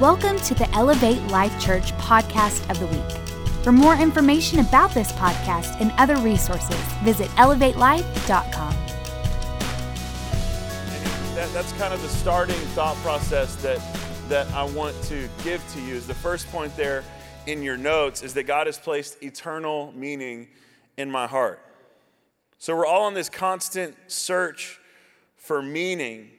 Welcome to the Elevate Life Church podcast of the week. For more information about this podcast and other resources, visit elevatelife.com. That, that's kind of the starting thought process that, that I want to give to you. Is the first point there in your notes is that God has placed eternal meaning in my heart. So we're all on this constant search for meaning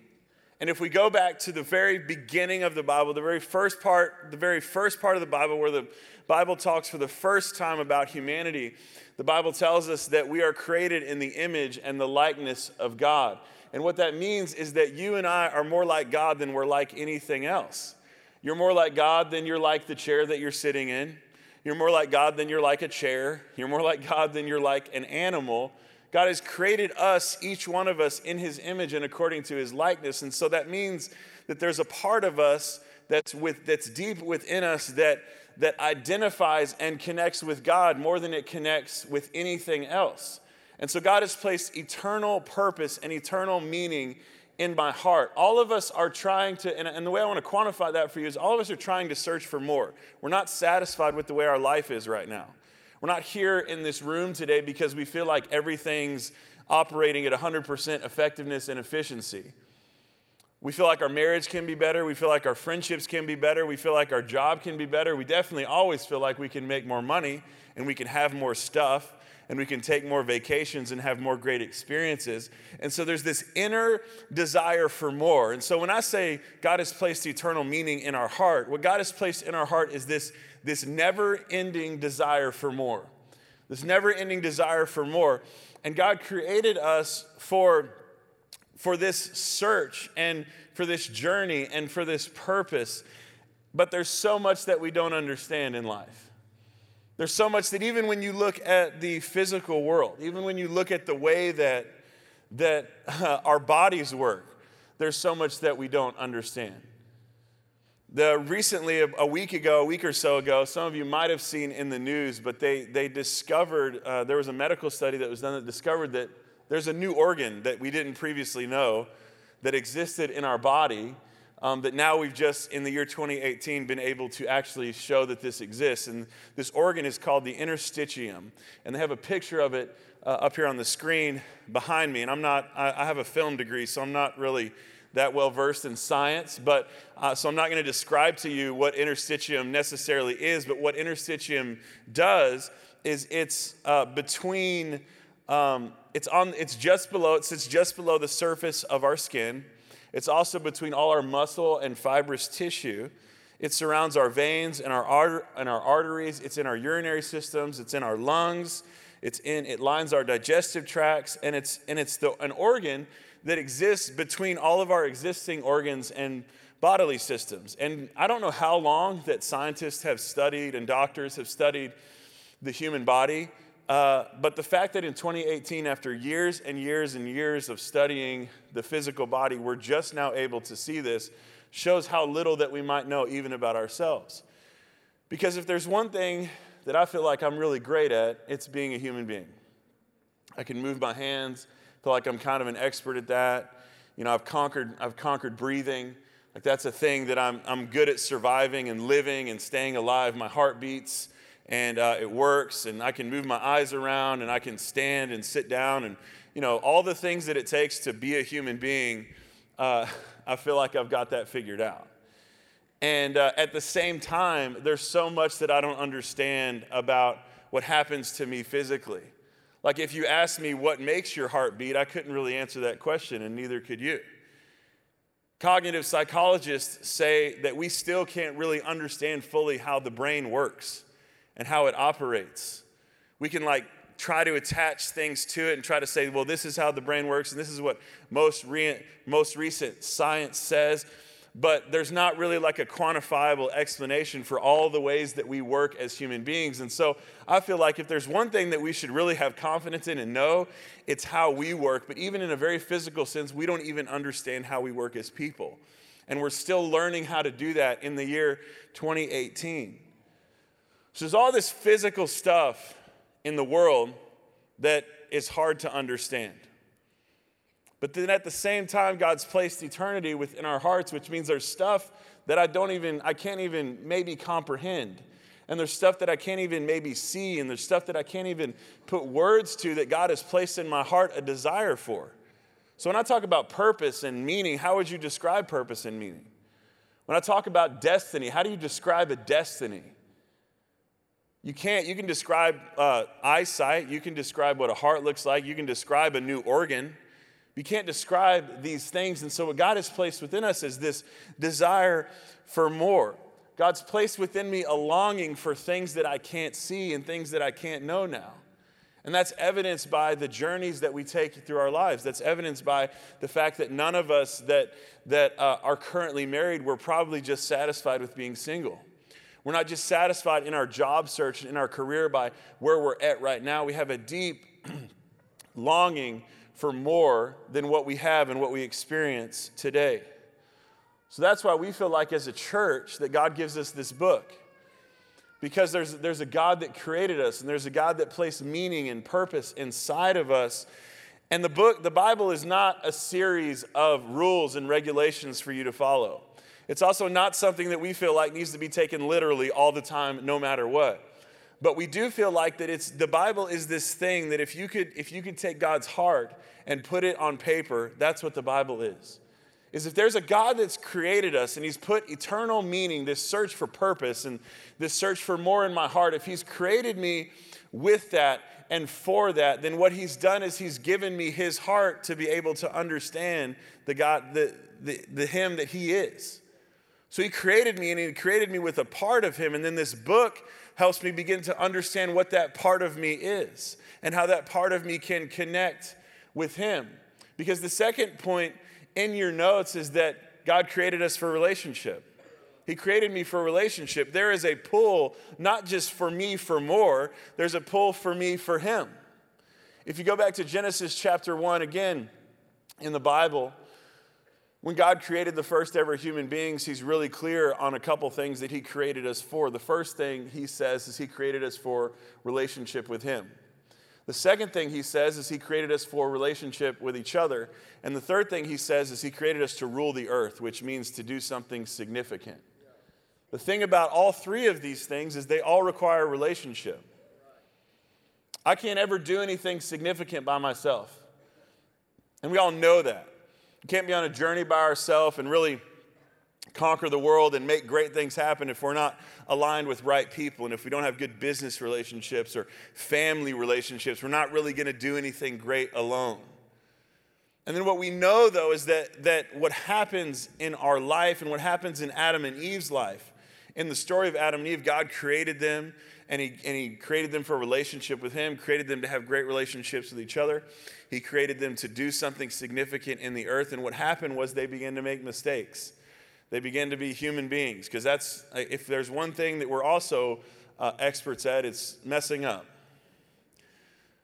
and if we go back to the very beginning of the Bible, the very first part, the very first part of the Bible where the Bible talks for the first time about humanity, the Bible tells us that we are created in the image and the likeness of God. And what that means is that you and I are more like God than we're like anything else. You're more like God than you're like the chair that you're sitting in. You're more like God than you're like a chair. You're more like God than you're like an animal. God has created us, each one of us, in his image and according to his likeness. And so that means that there's a part of us that's, with, that's deep within us that, that identifies and connects with God more than it connects with anything else. And so God has placed eternal purpose and eternal meaning in my heart. All of us are trying to, and, and the way I want to quantify that for you is all of us are trying to search for more. We're not satisfied with the way our life is right now. We're not here in this room today because we feel like everything's operating at 100% effectiveness and efficiency. We feel like our marriage can be better. We feel like our friendships can be better. We feel like our job can be better. We definitely always feel like we can make more money and we can have more stuff and we can take more vacations and have more great experiences. And so there's this inner desire for more. And so when I say God has placed eternal meaning in our heart, what God has placed in our heart is this this never ending desire for more. This never ending desire for more. And God created us for, for this search and for this journey and for this purpose. But there's so much that we don't understand in life. There's so much that even when you look at the physical world, even when you look at the way that, that uh, our bodies work, there's so much that we don't understand. The, recently, a, a, week ago, a week or so ago, some of you might have seen in the news, but they, they discovered, uh, there was a medical study that was done that discovered that there's a new organ that we didn't previously know that existed in our body um, that now we've just, in the year 2018, been able to actually show that this exists. And this organ is called the interstitium. And they have a picture of it uh, up here on the screen behind me. And I'm not, I, I have a film degree, so I'm not really that well versed in science, but uh, so I'm not going to describe to you what interstitium necessarily is, but what interstitium does is it's uh, between, um, it's on, it's just below, it sits just below the surface of our skin. It's also between all our muscle and fibrous tissue. It surrounds our veins and our, arter- and our arteries. It's in our urinary systems. It's in our lungs. It's in, it lines our digestive tracts, and it's, and it's the, an organ that exists between all of our existing organs and bodily systems. And I don't know how long that scientists have studied and doctors have studied the human body, uh, but the fact that in 2018, after years and years and years of studying the physical body, we're just now able to see this shows how little that we might know even about ourselves. Because if there's one thing that I feel like I'm really great at, it's being a human being. I can move my hands, feel like I'm kind of an expert at that. You know, I've conquered, I've conquered breathing. Like that's a thing that I'm, I'm good at surviving and living and staying alive. My heart beats and uh, it works and I can move my eyes around and I can stand and sit down and, you know, all the things that it takes to be a human being, uh, I feel like I've got that figured out. And uh, at the same time, there's so much that I don't understand about what happens to me physically. Like if you asked me what makes your heart beat, I couldn't really answer that question, and neither could you. Cognitive psychologists say that we still can't really understand fully how the brain works and how it operates. We can like try to attach things to it and try to say, well, this is how the brain works, and this is what most, re- most recent science says but there's not really like a quantifiable explanation for all the ways that we work as human beings. And so I feel like if there's one thing that we should really have confidence in and know, it's how we work. But even in a very physical sense, we don't even understand how we work as people. And we're still learning how to do that in the year 2018. So there's all this physical stuff in the world that is hard to understand. But then at the same time, God's placed eternity within our hearts, which means there's stuff that I don't even, I can't even maybe comprehend. And there's stuff that I can't even maybe see, and there's stuff that I can't even put words to that God has placed in my heart a desire for. So when I talk about purpose and meaning, how would you describe purpose and meaning? When I talk about destiny, how do you describe a destiny? You can't, you can describe uh, eyesight, you can describe what a heart looks like, you can describe a new organ. You can't describe these things. And so, what God has placed within us is this desire for more. God's placed within me a longing for things that I can't see and things that I can't know now. And that's evidenced by the journeys that we take through our lives. That's evidenced by the fact that none of us that, that uh, are currently married, we're probably just satisfied with being single. We're not just satisfied in our job search and in our career by where we're at right now. We have a deep longing for more than what we have and what we experience today. So that's why we feel like, as a church, that God gives us this book. Because there's, there's a God that created us, and there's a God that placed meaning and purpose inside of us. And the book, the Bible, is not a series of rules and regulations for you to follow. It's also not something that we feel like needs to be taken literally all the time, no matter what. But we do feel like that it's the Bible is this thing that if you could if you could take God's heart and put it on paper, that's what the Bible is. Is if there's a God that's created us and He's put eternal meaning, this search for purpose and this search for more in my heart, if He's created me with that and for that, then what He's done is He's given me His heart to be able to understand the God, the, the, the Him that He is. So He created me and He created me with a part of Him. And then this book helps me begin to understand what that part of me is and how that part of me can connect with Him. Because the second point in your notes is that God created us for relationship. He created me for relationship. There is a pull, not just for me for more, there's a pull for me for Him. If you go back to Genesis chapter 1 again in the Bible, when God created the first ever human beings, He's really clear on a couple things that He created us for. The first thing He says is He created us for relationship with Him. The second thing He says is He created us for relationship with each other. And the third thing He says is He created us to rule the earth, which means to do something significant. The thing about all three of these things is they all require relationship. I can't ever do anything significant by myself. And we all know that. We can't be on a journey by ourselves and really conquer the world and make great things happen if we're not aligned with right people and if we don't have good business relationships or family relationships. We're not really going to do anything great alone. And then what we know though is that, that what happens in our life and what happens in Adam and Eve's life, in the story of Adam and Eve, God created them and he, and he created them for a relationship with Him, created them to have great relationships with each other. He created them to do something significant in the earth. And what happened was they began to make mistakes. They began to be human beings, because that's, if there's one thing that we're also uh, experts at, it's messing up.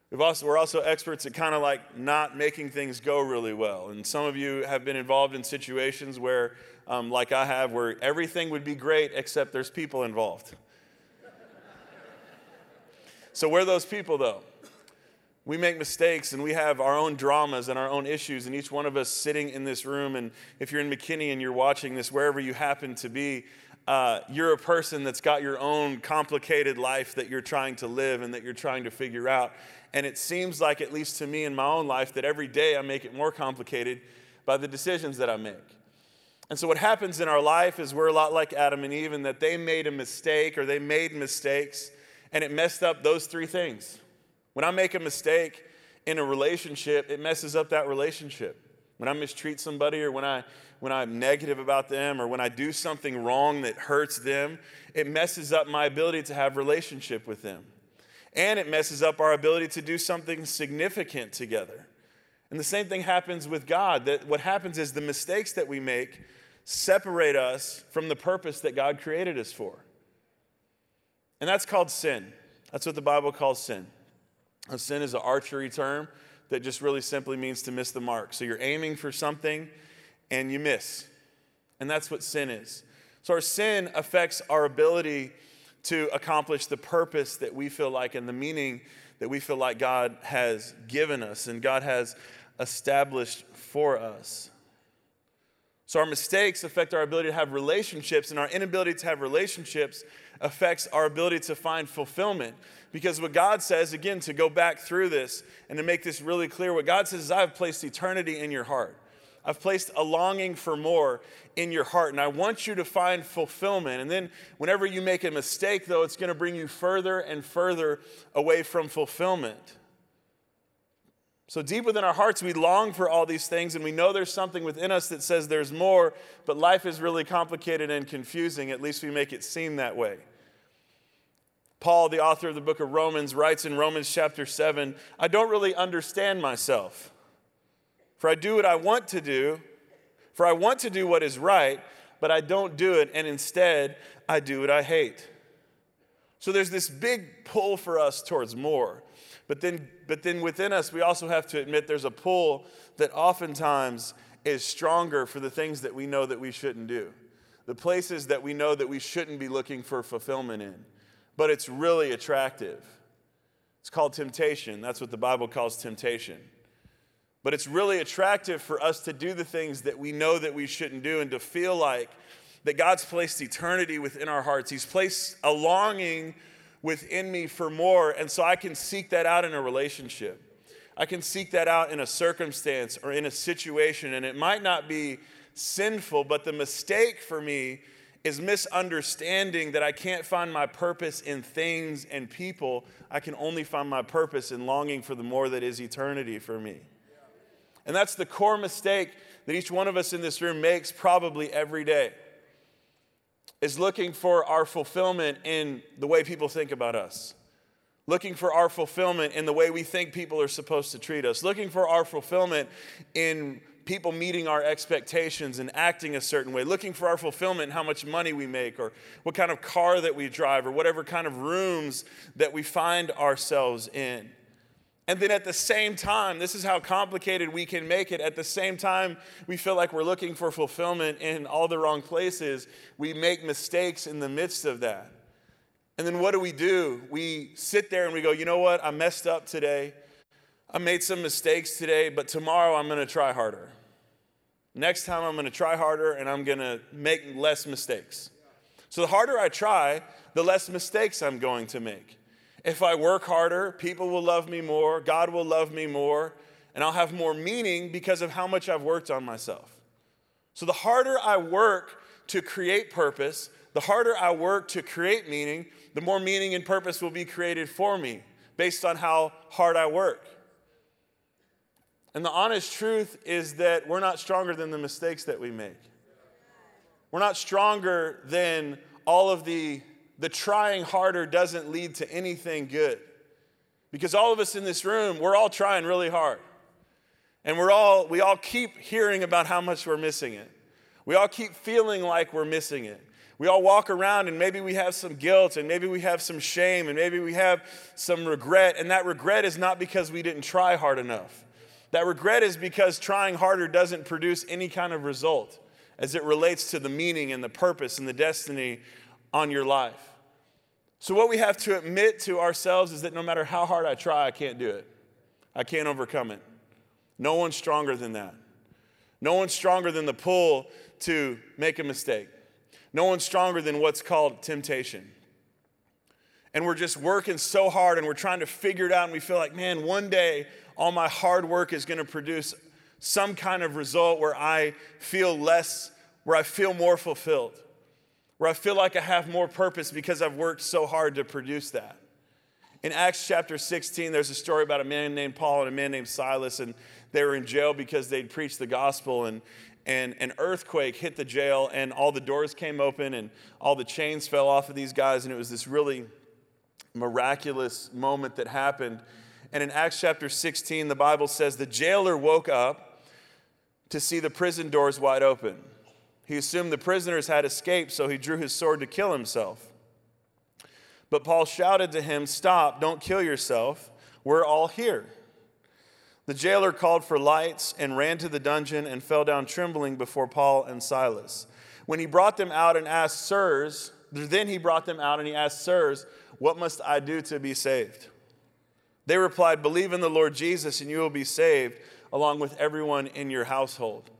We've also, we're also experts at kind of like not making things go really well. And some of you have been involved in situations where, um, like I have, where everything would be great except there's people involved. So, we're those people, though. We make mistakes and we have our own dramas and our own issues, and each one of us sitting in this room. And if you're in McKinney and you're watching this, wherever you happen to be, uh, you're a person that's got your own complicated life that you're trying to live and that you're trying to figure out. And it seems like, at least to me in my own life, that every day I make it more complicated by the decisions that I make. And so, what happens in our life is we're a lot like Adam and Eve in that they made a mistake or they made mistakes and it messed up those three things. When I make a mistake in a relationship, it messes up that relationship. When I mistreat somebody or when, I, when I'm negative about them or when I do something wrong that hurts them, it messes up my ability to have relationship with them. And it messes up our ability to do something significant together. And the same thing happens with God. That what happens is the mistakes that we make separate us from the purpose that God created us for. And that's called sin. That's what the Bible calls sin. A sin is an archery term that just really simply means to miss the mark. So you're aiming for something and you miss. And that's what sin is. So our sin affects our ability to accomplish the purpose that we feel like and the meaning that we feel like God has given us and God has established for us. So, our mistakes affect our ability to have relationships, and our inability to have relationships affects our ability to find fulfillment. Because what God says, again, to go back through this and to make this really clear, what God says is, I have placed eternity in your heart. I've placed a longing for more in your heart, and I want you to find fulfillment. And then, whenever you make a mistake, though, it's going to bring you further and further away from fulfillment. So, deep within our hearts, we long for all these things, and we know there's something within us that says there's more, but life is really complicated and confusing. At least we make it seem that way. Paul, the author of the book of Romans, writes in Romans chapter 7 I don't really understand myself. For I do what I want to do, for I want to do what is right, but I don't do it, and instead I do what I hate. So there's this big pull for us towards more. But then, but then within us, we also have to admit there's a pull that oftentimes is stronger for the things that we know that we shouldn't do, the places that we know that we shouldn't be looking for fulfillment in. But it's really attractive. It's called temptation. That's what the Bible calls temptation. But it's really attractive for us to do the things that we know that we shouldn't do and to feel like that God's placed eternity within our hearts. He's placed a longing within me for more. And so I can seek that out in a relationship. I can seek that out in a circumstance or in a situation. And it might not be sinful, but the mistake for me is misunderstanding that I can't find my purpose in things and people. I can only find my purpose in longing for the more that is eternity for me. And that's the core mistake that each one of us in this room makes probably every day is looking for our fulfillment in the way people think about us, looking for our fulfillment in the way we think people are supposed to treat us, looking for our fulfillment in people meeting our expectations and acting a certain way, looking for our fulfillment in how much money we make or what kind of car that we drive or whatever kind of rooms that we find ourselves in. And then at the same time, this is how complicated we can make it. At the same time, we feel like we're looking for fulfillment in all the wrong places. We make mistakes in the midst of that. And then what do we do? We sit there and we go, you know what? I messed up today. I made some mistakes today, but tomorrow I'm going to try harder. Next time I'm going to try harder and I'm going to make less mistakes. So the harder I try, the less mistakes I'm going to make. If I work harder, people will love me more, God will love me more, and I'll have more meaning because of how much I've worked on myself. So the harder I work to create purpose, the harder I work to create meaning, the more meaning and purpose will be created for me based on how hard I work. And the honest truth is that we're not stronger than the mistakes that we make. We're not stronger than all of the the trying harder doesn't lead to anything good. Because all of us in this room, we're all trying really hard. And we're all, we all keep hearing about how much we're missing it. We all keep feeling like we're missing it. We all walk around and maybe we have some guilt and maybe we have some shame and maybe we have some regret. And that regret is not because we didn't try hard enough. That regret is because trying harder doesn't produce any kind of result as it relates to the meaning and the purpose and the destiny on your life. So, what we have to admit to ourselves is that no matter how hard I try, I can't do it. I can't overcome it. No one's stronger than that. No one's stronger than the pull to make a mistake. No one's stronger than what's called temptation. And we're just working so hard and we're trying to figure it out, and we feel like, man, one day all my hard work is going to produce some kind of result where I feel less, where I feel more fulfilled where I feel like I have more purpose because I've worked so hard to produce that. In Acts chapter 16, there's a story about a man named Paul and a man named Silas, and they were in jail because they'd preached the gospel, and, and an earthquake hit the jail, and all the doors came open, and all the chains fell off of these guys, and it was this really miraculous moment that happened. And in Acts chapter 16, the Bible says the jailer woke up to see the prison doors wide open. He assumed the prisoners had escaped, so he drew his sword to kill himself. But Paul shouted to him, Stop, don't kill yourself. We're all here. The jailer called for lights and ran to the dungeon and fell down trembling before Paul and Silas. When he brought them out and asked, Sirs, then he brought them out and he asked, Sirs, what must I do to be saved? They replied, Believe in the Lord Jesus and you will be saved, along with everyone in your household.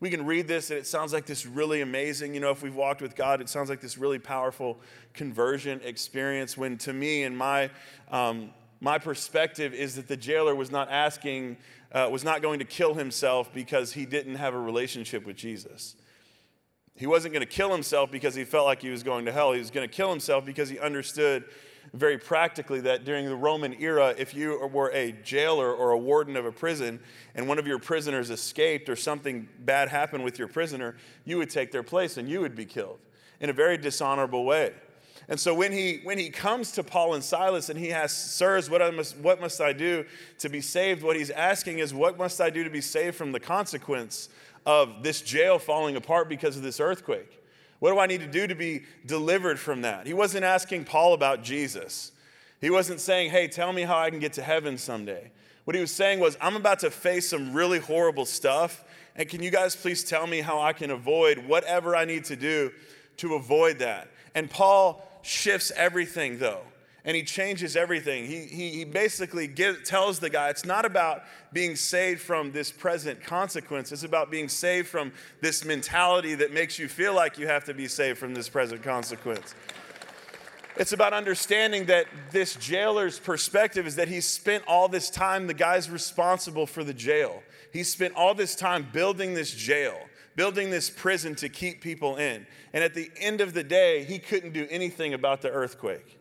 We can read this and it sounds like this really amazing. You know, if we've walked with God, it sounds like this really powerful conversion experience. When to me and my, um, my perspective is that the jailer was not asking, uh, was not going to kill himself because he didn't have a relationship with Jesus. He wasn't going to kill himself because he felt like he was going to hell. He was going to kill himself because he understood very practically that during the Roman era, if you were a jailer or a warden of a prison and one of your prisoners escaped or something bad happened with your prisoner, you would take their place and you would be killed in a very dishonorable way. And so when he, when he comes to Paul and Silas and he asks, Sirs, what, must, what must I do to be saved? What he's asking is, What must I do to be saved from the consequence of this jail falling apart because of this earthquake? What do I need to do to be delivered from that? He wasn't asking Paul about Jesus. He wasn't saying, Hey, tell me how I can get to heaven someday. What he was saying was, I'm about to face some really horrible stuff. And can you guys please tell me how I can avoid whatever I need to do to avoid that? And Paul shifts everything, though and he changes everything. He, he, he basically give, tells the guy it's not about being saved from this present consequence, it's about being saved from this mentality that makes you feel like you have to be saved from this present consequence. It's about understanding that this jailer's perspective is that he spent all this time, the guy's responsible for the jail. He spent all this time building this jail, building this prison to keep people in. And at the end of the day, he couldn't do anything about the earthquake.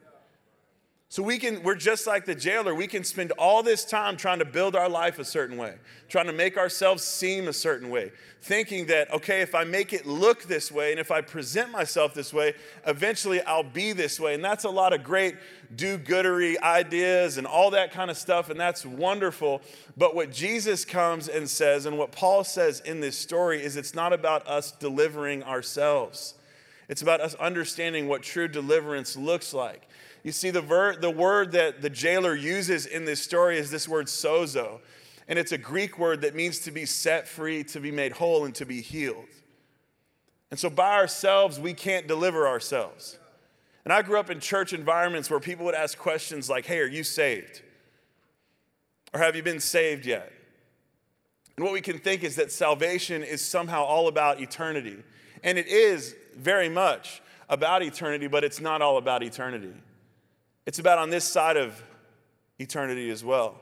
So we can, we're just like the jailer. We can spend all this time trying to build our life a certain way, trying to make ourselves seem a certain way, thinking that, okay, if I make it look this way and if I present myself this way, eventually I'll be this way. And that's a lot of great do goodery ideas and all that kind of stuff, and that's wonderful. But what Jesus comes and says, and what Paul says in this story, is it's not about us delivering ourselves. It's about us understanding what true deliverance looks like. You see, the, ver- the word that the jailer uses in this story is this word sozo. And it's a Greek word that means to be set free, to be made whole, and to be healed. And so by ourselves, we can't deliver ourselves. And I grew up in church environments where people would ask questions like, hey, are you saved? Or have you been saved yet? And what we can think is that salvation is somehow all about eternity. And it is very much about eternity, but it's not all about eternity. It's about on this side of eternity as well.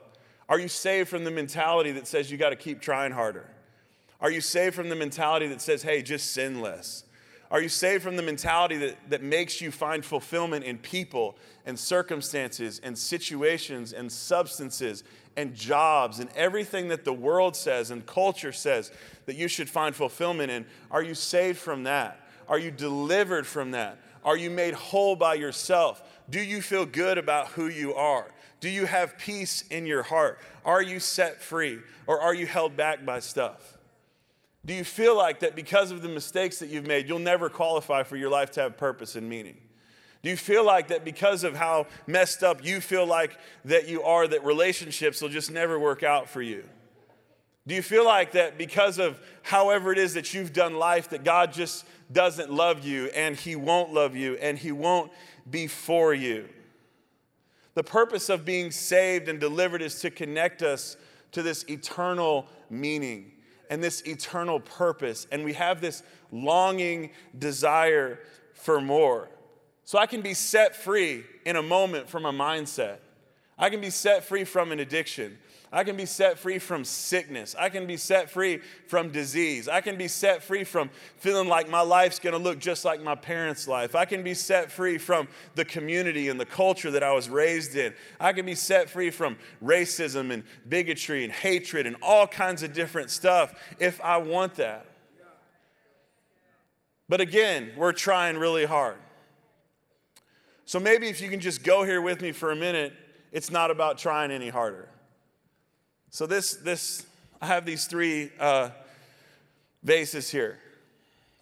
Are you saved from the mentality that says you got to keep trying harder? Are you saved from the mentality that says, hey, just sin less? Are you saved from the mentality that, that makes you find fulfillment in people and circumstances and situations and substances and jobs and everything that the world says and culture says that you should find fulfillment in? Are you saved from that? Are you delivered from that? Are you made whole by yourself? Do you feel good about who you are? Do you have peace in your heart? Are you set free or are you held back by stuff? Do you feel like that because of the mistakes that you've made, you'll never qualify for your life to have purpose and meaning? Do you feel like that because of how messed up you feel like that you are, that relationships will just never work out for you? Do you feel like that because of however it is that you've done life, that God just doesn't love you and He won't love you and He won't be for you? The purpose of being saved and delivered is to connect us to this eternal meaning and this eternal purpose. And we have this longing desire for more. So I can be set free in a moment from a mindset. I can be set free from an addiction. I can be set free from sickness. I can be set free from disease. I can be set free from feeling like my life's going to look just like my parents' life. I can be set free from the community and the culture that I was raised in. I can be set free from racism and bigotry and hatred and all kinds of different stuff if I want that. But again, we're trying really hard. So maybe if you can just go here with me for a minute, it's not about trying any harder. So this, this, I have these three uh, vases here.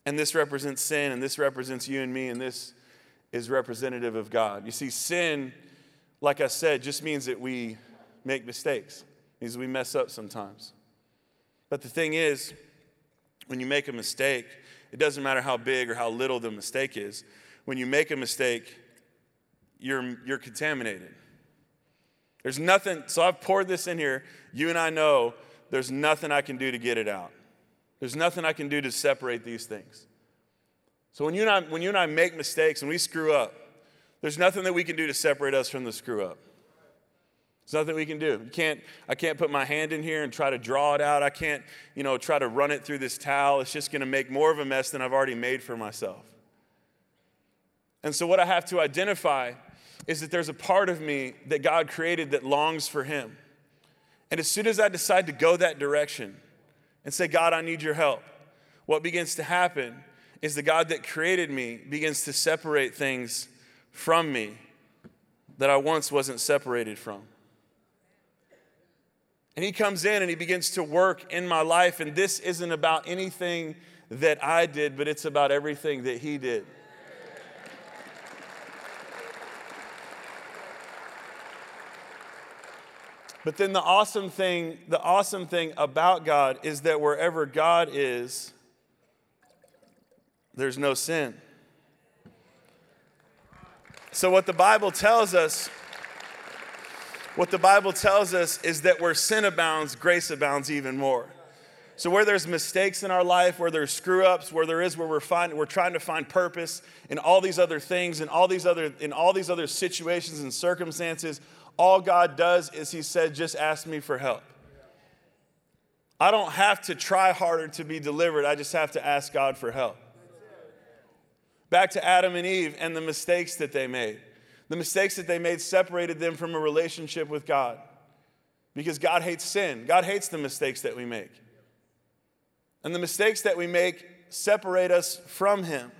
And this represents sin, and this represents you and me, and this is representative of God. You see, sin, like I said, just means that we make mistakes. It means we mess up sometimes. But the thing is, when you make a mistake, it doesn't matter how big or how little the mistake is. When you make a mistake, you're, you're contaminated. There's nothing, so I've poured this in here. You and I know there's nothing I can do to get it out. There's nothing I can do to separate these things. So when you and I, when you and I make mistakes and we screw up, there's nothing that we can do to separate us from the screw up. There's nothing we can do. You can't, I can't put my hand in here and try to draw it out. I can't, you know, try to run it through this towel. It's just going to make more of a mess than I've already made for myself. And so, what I have to identify is that there's a part of me that God created that longs for Him. And as soon as I decide to go that direction and say, God, I need your help, what begins to happen is the God that created me begins to separate things from me that I once wasn't separated from. And he comes in and he begins to work in my life. And this isn't about anything that I did, but it's about everything that he did. But then the awesome thing, the awesome thing about God is that wherever God is, there's no sin. So what the Bible tells us what the Bible tells us is that where sin abounds, grace abounds even more. So where there's mistakes in our life, where there's screw ups, where there is where we're find, we're trying to find purpose in all these other things, in all these other in all these other situations and circumstances, all God does is He said, "Just ask me for help." I don't have to try harder to be delivered. I just have to ask God for help. Back to Adam and Eve and the mistakes that they made. The mistakes that they made separated them from a relationship with God because God hates sin. God hates the mistakes that we make. And the mistakes that we make separate us from Him.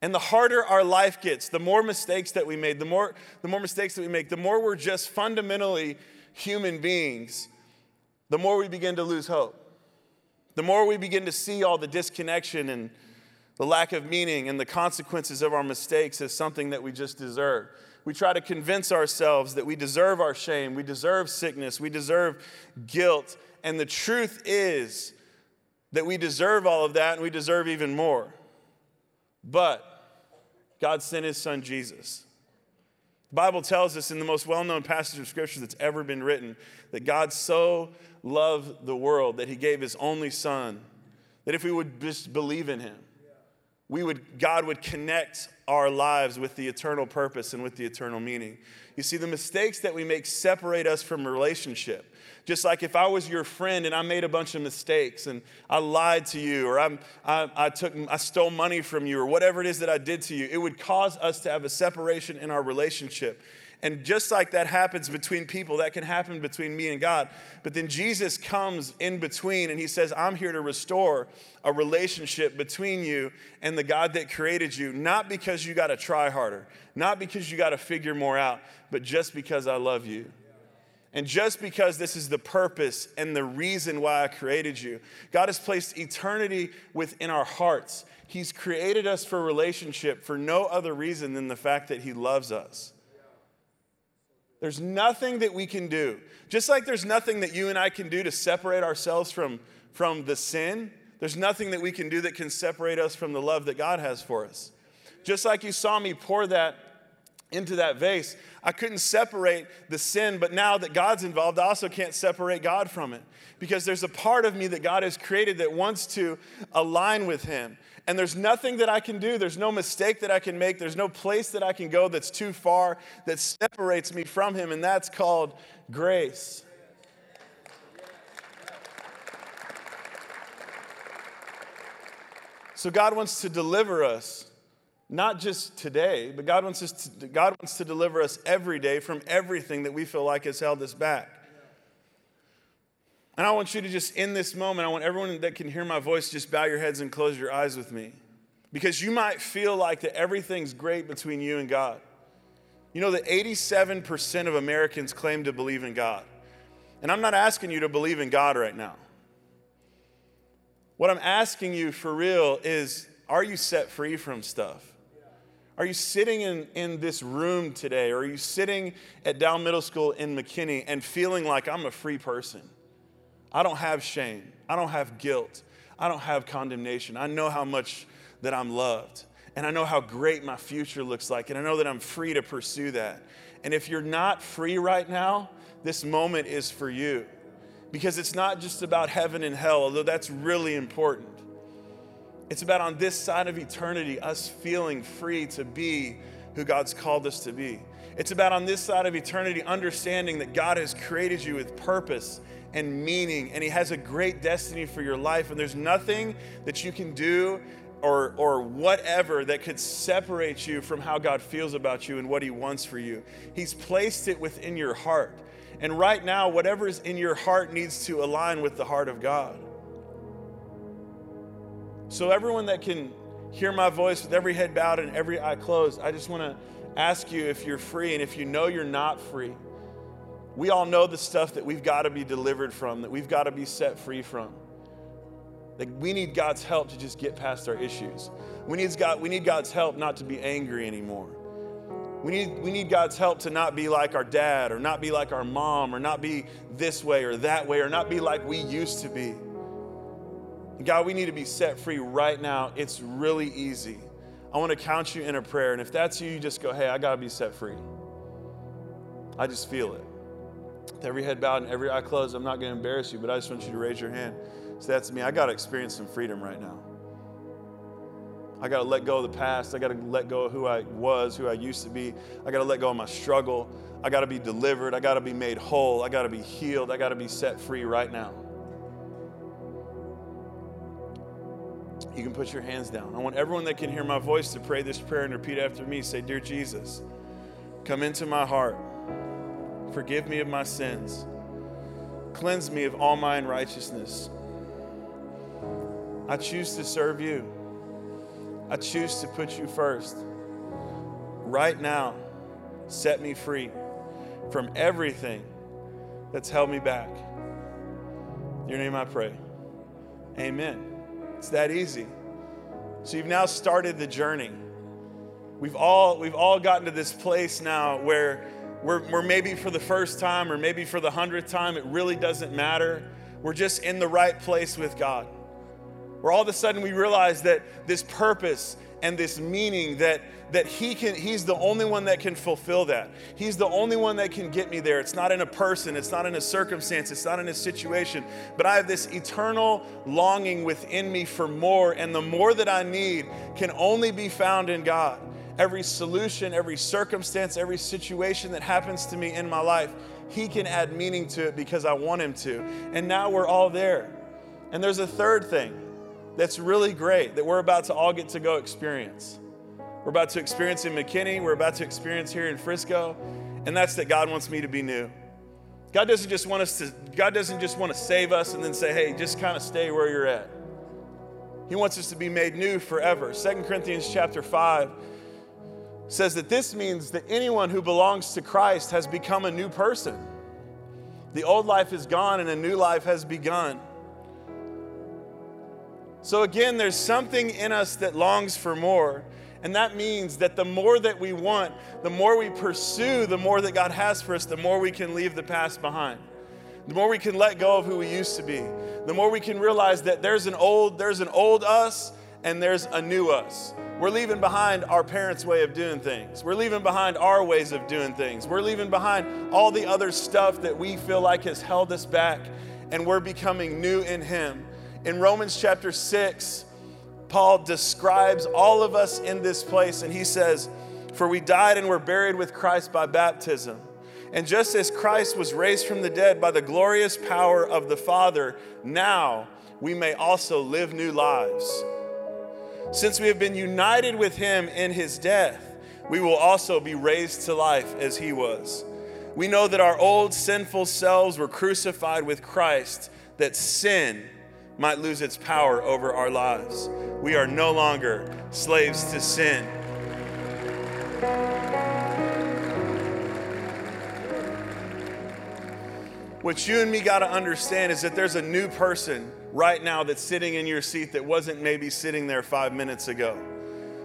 And the harder our life gets, the more mistakes that we made, the more, the more mistakes that we make, the more we're just fundamentally human beings, the more we begin to lose hope. The more we begin to see all the disconnection and the lack of meaning and the consequences of our mistakes as something that we just deserve. We try to convince ourselves that we deserve our shame, we deserve sickness, we deserve guilt. And the truth is that we deserve all of that and we deserve even more. But God sent his son Jesus. The Bible tells us in the most well known passage of scripture that's ever been written that God so loved the world that he gave his only son, that if we would just believe in him, we would, God would connect our lives with the eternal purpose and with the eternal meaning. You see, the mistakes that we make separate us from relationship. Just like if I was your friend and I made a bunch of mistakes and I lied to you or I'm, I, I, took, I stole money from you or whatever it is that I did to you, it would cause us to have a separation in our relationship. And just like that happens between people, that can happen between me and God. But then Jesus comes in between and he says, I'm here to restore a relationship between you and the God that created you, not because you got to try harder, not because you got to figure more out, but just because I love you. And just because this is the purpose and the reason why I created you, God has placed eternity within our hearts. He's created us for relationship for no other reason than the fact that He loves us. There's nothing that we can do. Just like there's nothing that you and I can do to separate ourselves from, from the sin, there's nothing that we can do that can separate us from the love that God has for us. Just like you saw me pour that into that vase, I couldn't separate the sin, but now that God's involved, I also can't separate God from it because there's a part of me that God has created that wants to align with Him. And there's nothing that I can do, there's no mistake that I can make, there's no place that I can go that's too far that separates me from Him, and that's called grace. So God wants to deliver us, not just today, but God wants, us to, God wants to deliver us every day from everything that we feel like has held us back. And I want you to just, in this moment, I want everyone that can hear my voice, just bow your heads and close your eyes with me. Because you might feel like that everything's great between you and God. You know that 87% of Americans claim to believe in God. And I'm not asking you to believe in God right now. What I'm asking you for real is are you set free from stuff? Are you sitting in, in this room today, or are you sitting at Dow Middle School in McKinney and feeling like I'm a free person? I don't have shame. I don't have guilt. I don't have condemnation. I know how much that I'm loved. And I know how great my future looks like. And I know that I'm free to pursue that. And if you're not free right now, this moment is for you. Because it's not just about heaven and hell, although that's really important. It's about on this side of eternity, us feeling free to be who God's called us to be. It's about on this side of eternity, understanding that God has created you with purpose and meaning, and He has a great destiny for your life. And there's nothing that you can do or, or whatever that could separate you from how God feels about you and what He wants for you. He's placed it within your heart. And right now, whatever is in your heart needs to align with the heart of God. So, everyone that can hear my voice with every head bowed and every eye closed, I just want to ask you if you're free and if you know you're not free. We all know the stuff that we've got to be delivered from, that we've got to be set free from. That we need God's help to just get past our issues. We need, God, we need God's help not to be angry anymore. We need, we need God's help to not be like our dad or not be like our mom or not be this way or that way or not be like we used to be. God, we need to be set free right now. It's really easy. I want to count you in a prayer. And if that's you, you just go, hey, I got to be set free. I just feel it. With every head bowed and every eye closed, I'm not going to embarrass you, but I just want you to raise your hand. So that's me. I got to experience some freedom right now. I got to let go of the past. I got to let go of who I was, who I used to be. I got to let go of my struggle. I got to be delivered. I got to be made whole. I got to be healed. I got to be set free right now. You can put your hands down. I want everyone that can hear my voice to pray this prayer and repeat after me. Say, Dear Jesus, come into my heart. Forgive me of my sins. Cleanse me of all my unrighteousness. I choose to serve you. I choose to put you first. Right now, set me free from everything that's held me back. In your name I pray. Amen. It's that easy. So you've now started the journey. We've all, we've all gotten to this place now where we're, we're maybe for the first time or maybe for the hundredth time, it really doesn't matter. We're just in the right place with God. Where all of a sudden we realize that this purpose and this meaning that that he can he's the only one that can fulfill that. He's the only one that can get me there. It's not in a person. It's not in a circumstance. It's not in a situation. But i have this eternal longing within me for more. And the more that i need can only be found in god. Every solution every circumstance every situation that happens to me in my life he can add meaning to it because i want him to. And now we're all there. And there's a third thing that's really great that we're about to all get to go experience. We're about to experience in McKinney, we're about to experience here in Frisco, and that's that God wants me to be new. God doesn't just want us to God doesn't just want to save us and then say, "Hey, just kind of stay where you're at." He wants us to be made new forever. 2 Corinthians chapter 5 says that this means that anyone who belongs to Christ has become a new person. The old life is gone and a new life has begun. So, again, there's something in us that longs for more. And that means that the more that we want, the more we pursue, the more that God has for us, the more we can leave the past behind. The more we can let go of who we used to be. The more we can realize that there's an old, there's an old us and there's a new us. We're leaving behind our parents' way of doing things. We're leaving behind our ways of doing things. We're leaving behind all the other stuff that we feel like has held us back, and we're becoming new in Him. In Romans chapter 6, Paul describes all of us in this place, and he says, For we died and were buried with Christ by baptism. And just as Christ was raised from the dead by the glorious power of the Father, now we may also live new lives. Since we have been united with him in his death, we will also be raised to life as he was. We know that our old sinful selves were crucified with Christ, that sin might lose its power over our lives. We are no longer slaves to sin. What you and me got to understand is that there's a new person right now that's sitting in your seat that wasn't maybe sitting there five minutes ago.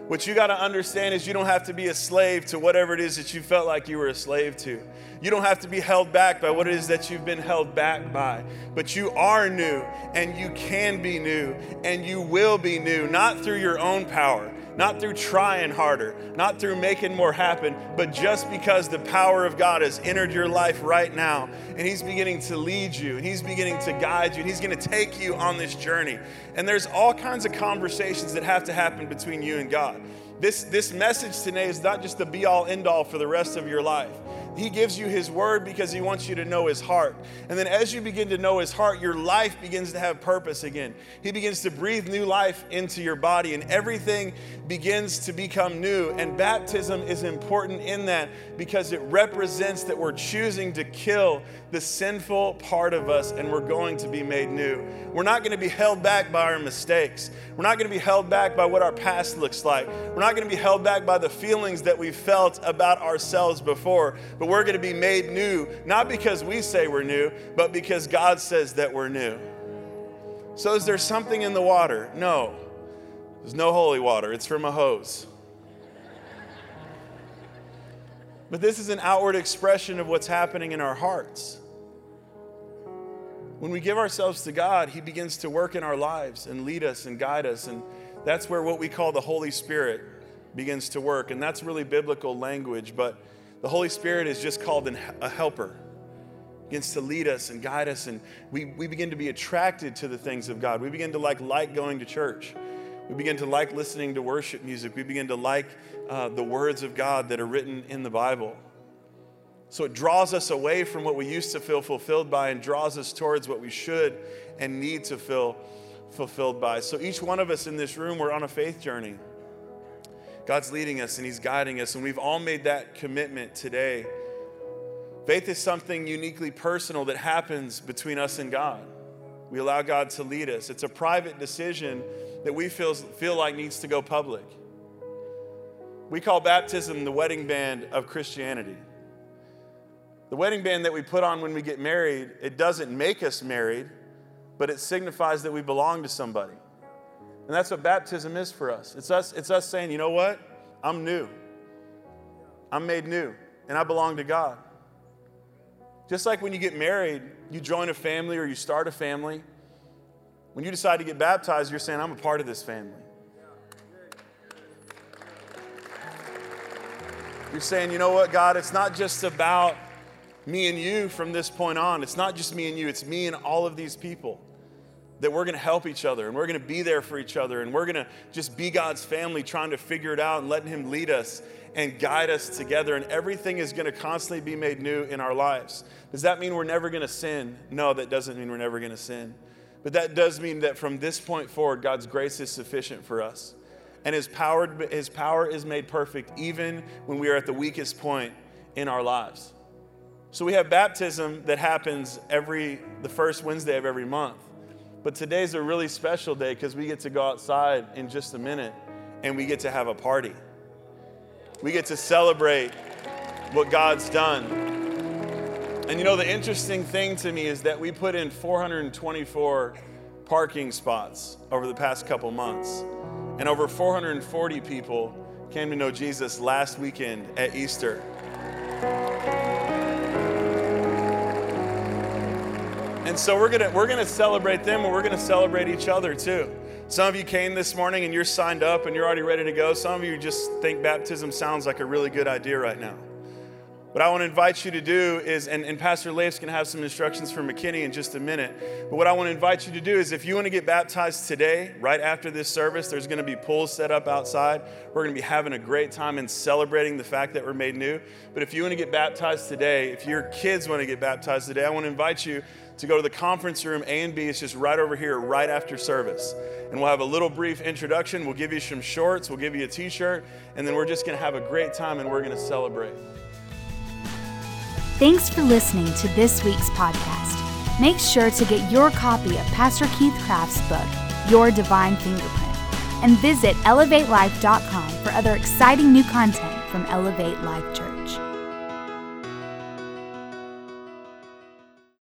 What you got to understand is you don't have to be a slave to whatever it is that you felt like you were a slave to. You don't have to be held back by what it is that you've been held back by. But you are new and you can be new and you will be new, not through your own power. Not through trying harder, not through making more happen, but just because the power of God has entered your life right now and He's beginning to lead you and He's beginning to guide you and He's going to take you on this journey. And there's all kinds of conversations that have to happen between you and God. This, this message today is not just the be all end all for the rest of your life. He gives you His word because He wants you to know His heart. And then as you begin to know His heart, your life begins to have purpose again. He begins to breathe new life into your body, and everything begins to become new. And baptism is important in that because it represents that we're choosing to kill the sinful part of us and we're going to be made new. We're not going to be held back by our mistakes. We're not going to be held back by what our past looks like. We're not going to be held back by the feelings that we felt about ourselves before but we're going to be made new, not because we say we're new, but because God says that we're new. So, is there something in the water? No. There's no holy water, it's from a hose. But this is an outward expression of what's happening in our hearts. When we give ourselves to God, He begins to work in our lives and lead us and guide us. And that's where what we call the Holy Spirit begins to work. And that's really biblical language, but the Holy Spirit is just called a helper. Begins to lead us and guide us, and we, we begin to be attracted to the things of God. We begin to like like going to church. We begin to like listening to worship music. We begin to like uh, the words of God that are written in the Bible. So it draws us away from what we used to feel fulfilled by and draws us towards what we should and need to feel fulfilled by. So each one of us in this room, we're on a faith journey. God's leading us and He's guiding us, and we've all made that commitment today. Faith is something uniquely personal that happens between us and God. We allow God to lead us. It's a private decision that we feel, feel like needs to go public. We call baptism the wedding band of Christianity. The wedding band that we put on when we get married, it doesn't make us married, but it signifies that we belong to somebody. And that's what baptism is for us. It's us, it's us saying, you know what? I'm new. I'm made new, and I belong to God. Just like when you get married, you join a family or you start a family. When you decide to get baptized, you're saying, I'm a part of this family. You're saying, you know what, God, it's not just about me and you from this point on. It's not just me and you, it's me and all of these people that we're going to help each other and we're going to be there for each other and we're going to just be God's family trying to figure it out and letting Him lead us and guide us together. And everything is going to constantly be made new in our lives. Does that mean we're never going to sin? No, that doesn't mean we're never going to sin. But that does mean that from this point forward, God's grace is sufficient for us. And his power, his power is made perfect even when we are at the weakest point in our lives. So we have baptism that happens every the first Wednesday of every month. But today's a really special day because we get to go outside in just a minute and we get to have a party. We get to celebrate what God's done. And you know, the interesting thing to me is that we put in 424 parking spots over the past couple months. And over 440 people came to know Jesus last weekend at Easter. And so we're gonna we're gonna celebrate them and we're gonna celebrate each other too. Some of you came this morning and you're signed up and you're already ready to go. Some of you just think baptism sounds like a really good idea right now. What I want to invite you to do is, and, and Pastor Leif's going to have some instructions for McKinney in just a minute. But what I want to invite you to do is, if you want to get baptized today, right after this service, there's going to be pools set up outside. We're going to be having a great time and celebrating the fact that we're made new. But if you want to get baptized today, if your kids want to get baptized today, I want to invite you to go to the conference room A and B. It's just right over here, right after service. And we'll have a little brief introduction. We'll give you some shorts, we'll give you a t shirt, and then we're just going to have a great time and we're going to celebrate. Thanks for listening to this week's podcast. Make sure to get your copy of Pastor Keith Craft's book, Your Divine Fingerprint, and visit elevatelife.com for other exciting new content from Elevate Life Church.